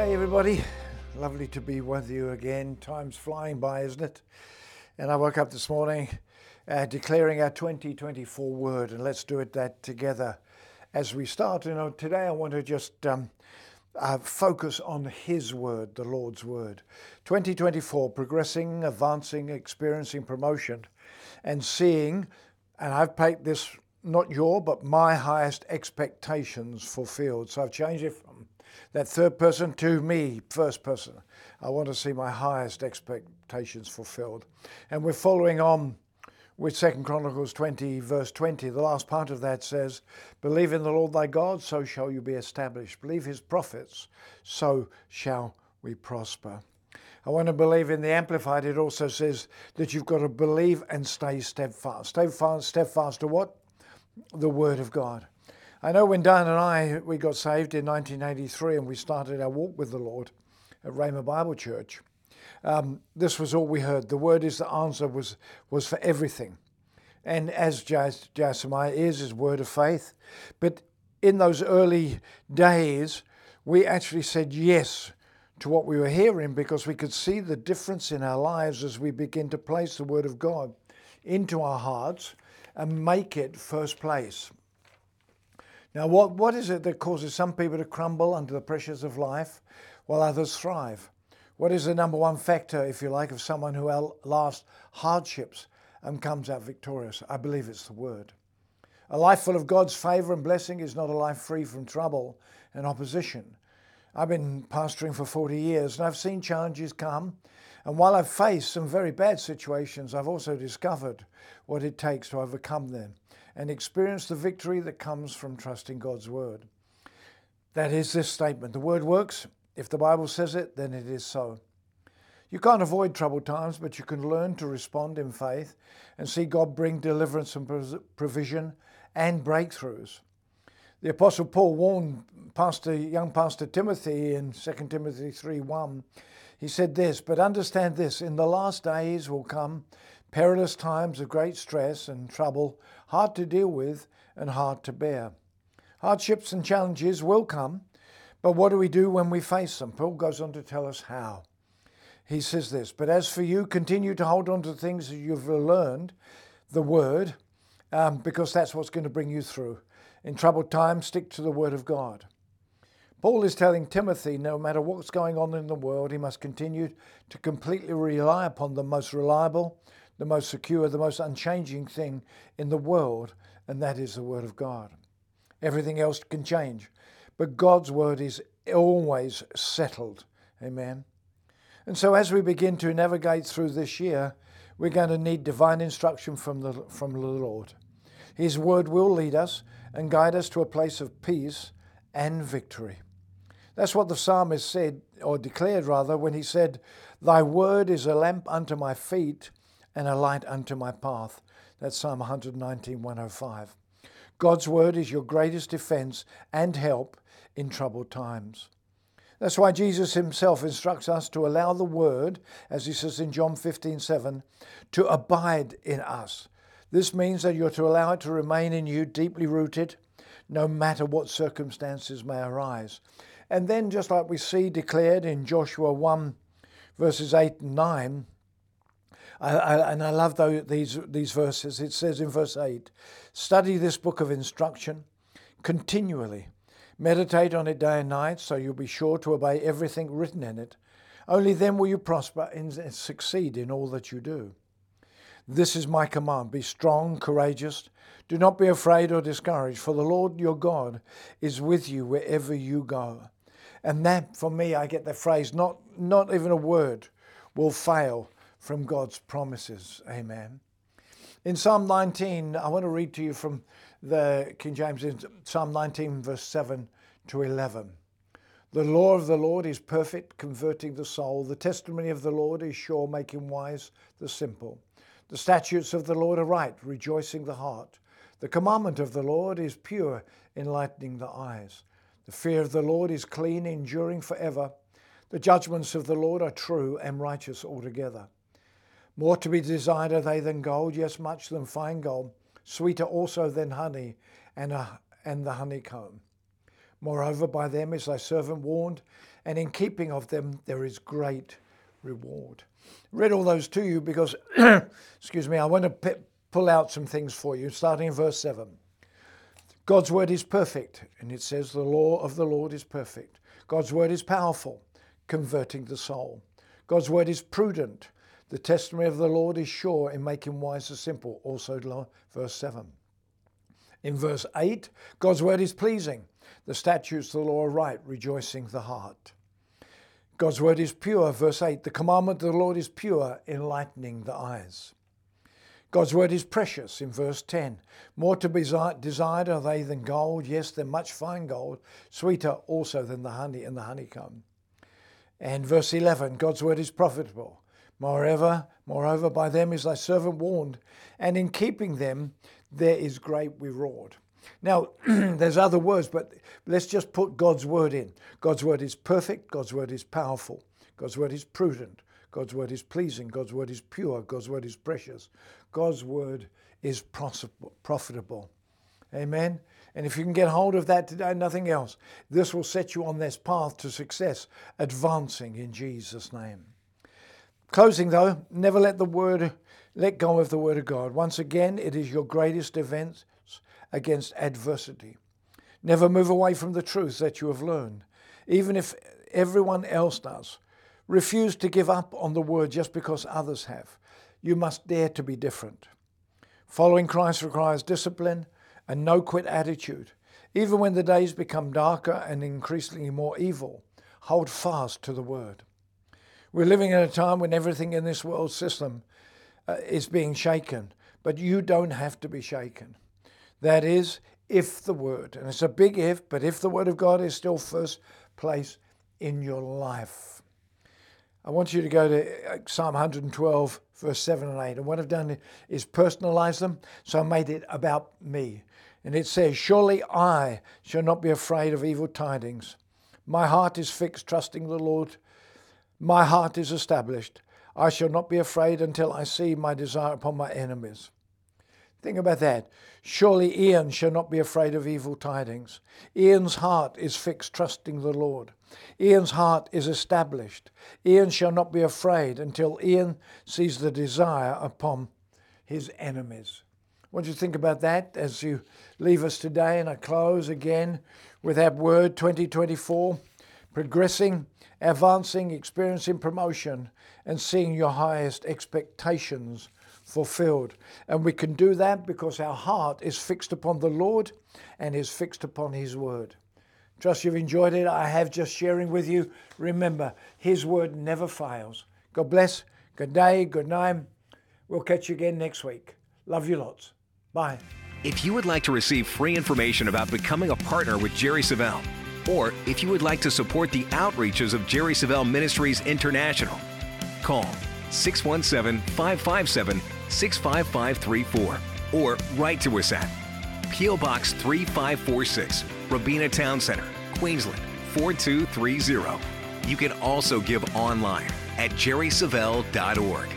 G'day, everybody. Lovely to be with you again. Time's flying by, isn't it? And I woke up this morning uh, declaring our 2024 word, and let's do it that together as we start. You know, today I want to just um, uh, focus on His word, the Lord's word. 2024, progressing, advancing, experiencing promotion, and seeing, and I've paid this not your, but my highest expectations fulfilled. So I've changed it from that third person to me, first person. I want to see my highest expectations fulfilled. And we're following on with Second Chronicles 20, verse 20. The last part of that says, Believe in the Lord thy God, so shall you be established. Believe his prophets, so shall we prosper. I want to believe in the Amplified. It also says that you've got to believe and stay steadfast. Stay fast, steadfast to what? The Word of God. I know when Dan and I we got saved in 1983 and we started our walk with the Lord at Rhema Bible Church. Um, this was all we heard. The word is the answer was was for everything, and as Jasemiah is his word of faith. But in those early days, we actually said yes to what we were hearing because we could see the difference in our lives as we begin to place the word of God into our hearts and make it first place. Now, what, what is it that causes some people to crumble under the pressures of life while others thrive? What is the number one factor, if you like, of someone who outlasts hardships and comes out victorious? I believe it's the Word. A life full of God's favour and blessing is not a life free from trouble and opposition. I've been pastoring for 40 years and I've seen challenges come. And while I've faced some very bad situations, I've also discovered what it takes to overcome them and experience the victory that comes from trusting God's word. That is this statement the word works. If the Bible says it, then it is so. You can't avoid troubled times, but you can learn to respond in faith and see God bring deliverance and provision and breakthroughs. The Apostle Paul warned Pastor, young Pastor Timothy in 2 Timothy 3 1. He said this, but understand this in the last days will come perilous times of great stress and trouble, hard to deal with and hard to bear. Hardships and challenges will come, but what do we do when we face them? Paul goes on to tell us how. He says this, but as for you, continue to hold on to things that you've learned, the word, um, because that's what's going to bring you through. In troubled times, stick to the word of God. Paul is telling Timothy no matter what's going on in the world, he must continue to completely rely upon the most reliable, the most secure, the most unchanging thing in the world, and that is the Word of God. Everything else can change, but God's Word is always settled. Amen. And so, as we begin to navigate through this year, we're going to need divine instruction from the, from the Lord. His Word will lead us and guide us to a place of peace and victory. That's what the psalmist said, or declared rather, when he said, Thy word is a lamp unto my feet and a light unto my path. That's Psalm 119, 105. God's word is your greatest defense and help in troubled times. That's why Jesus himself instructs us to allow the word, as he says in John 15, 7, to abide in us. This means that you're to allow it to remain in you deeply rooted, no matter what circumstances may arise. And then, just like we see declared in Joshua 1, verses 8 and 9, I, I, and I love those, these, these verses. It says in verse 8 Study this book of instruction continually. Meditate on it day and night so you'll be sure to obey everything written in it. Only then will you prosper and succeed in all that you do. This is my command be strong, courageous. Do not be afraid or discouraged, for the Lord your God is with you wherever you go. And that, for me, I get the phrase, not, not even a word will fail from God's promises. Amen. In Psalm 19, I want to read to you from the King James in Psalm 19, verse 7 to 11. The law of the Lord is perfect, converting the soul. The testimony of the Lord is sure, making wise the simple. The statutes of the Lord are right, rejoicing the heart. The commandment of the Lord is pure, enlightening the eyes. The fear of the Lord is clean, enduring forever. The judgments of the Lord are true and righteous altogether. More to be desired are they than gold, yes, much than fine gold, sweeter also than honey and, and the honeycomb. Moreover, by them is thy servant warned, and in keeping of them there is great reward. Read all those to you because, excuse me, I want to p- pull out some things for you, starting in verse 7. God's word is perfect, and it says, The law of the Lord is perfect. God's word is powerful, converting the soul. God's word is prudent. The testimony of the Lord is sure in making wise the simple. Also, verse 7. In verse 8, God's word is pleasing. The statutes of the law are right, rejoicing the heart. God's word is pure. Verse 8, the commandment of the Lord is pure, enlightening the eyes. God's word is precious in verse 10. More to be desired are they than gold, yes, than much fine gold, sweeter also than the honey and the honeycomb. And verse 11, God's word is profitable. Moreover, moreover, by them is thy servant warned, and in keeping them there is great reward. Now, there's other words, but let's just put God's word in. God's word is perfect, God's word is powerful, God's word is prudent, God's word is pleasing, God's word is pure, God's word is precious, God's word is profitable. Amen. And if you can get hold of that today, nothing else, this will set you on this path to success, advancing in Jesus' name. Closing though, never let the word let go of the word of God. Once again, it is your greatest defense against adversity. Never move away from the truth that you have learned, even if everyone else does. Refuse to give up on the word just because others have. You must dare to be different. Following Christ requires discipline and no quit attitude. Even when the days become darker and increasingly more evil, hold fast to the word. We're living in a time when everything in this world system uh, is being shaken, but you don't have to be shaken. That is, if the word, and it's a big if, but if the word of God is still first place in your life. I want you to go to uh, Psalm 112, verse 7 and 8. And what I've done is personalize them, so I made it about me. And it says, Surely I shall not be afraid of evil tidings. My heart is fixed, trusting the Lord. My heart is established. I shall not be afraid until I see my desire upon my enemies. Think about that. Surely Ian shall not be afraid of evil tidings. Ian's heart is fixed, trusting the Lord. Ian's heart is established. Ian shall not be afraid until Ian sees the desire upon his enemies. What do you think about that as you leave us today. And I close again with that word 2024 progressing, advancing, experiencing promotion, and seeing your highest expectations fulfilled. And we can do that because our heart is fixed upon the Lord and is fixed upon His Word. Trust you've enjoyed it. I have just sharing with you. Remember, His Word never fails. God bless. Good day. Good night. We'll catch you again next week. Love you lots. Bye. If you would like to receive free information about becoming a partner with Jerry Savelle, or if you would like to support the outreaches of Jerry Savelle Ministries International, call 617 557 65534 or write to us at P.O. Box 3546, Robina Town Center, Queensland 4230. You can also give online at jerrysavelle.org.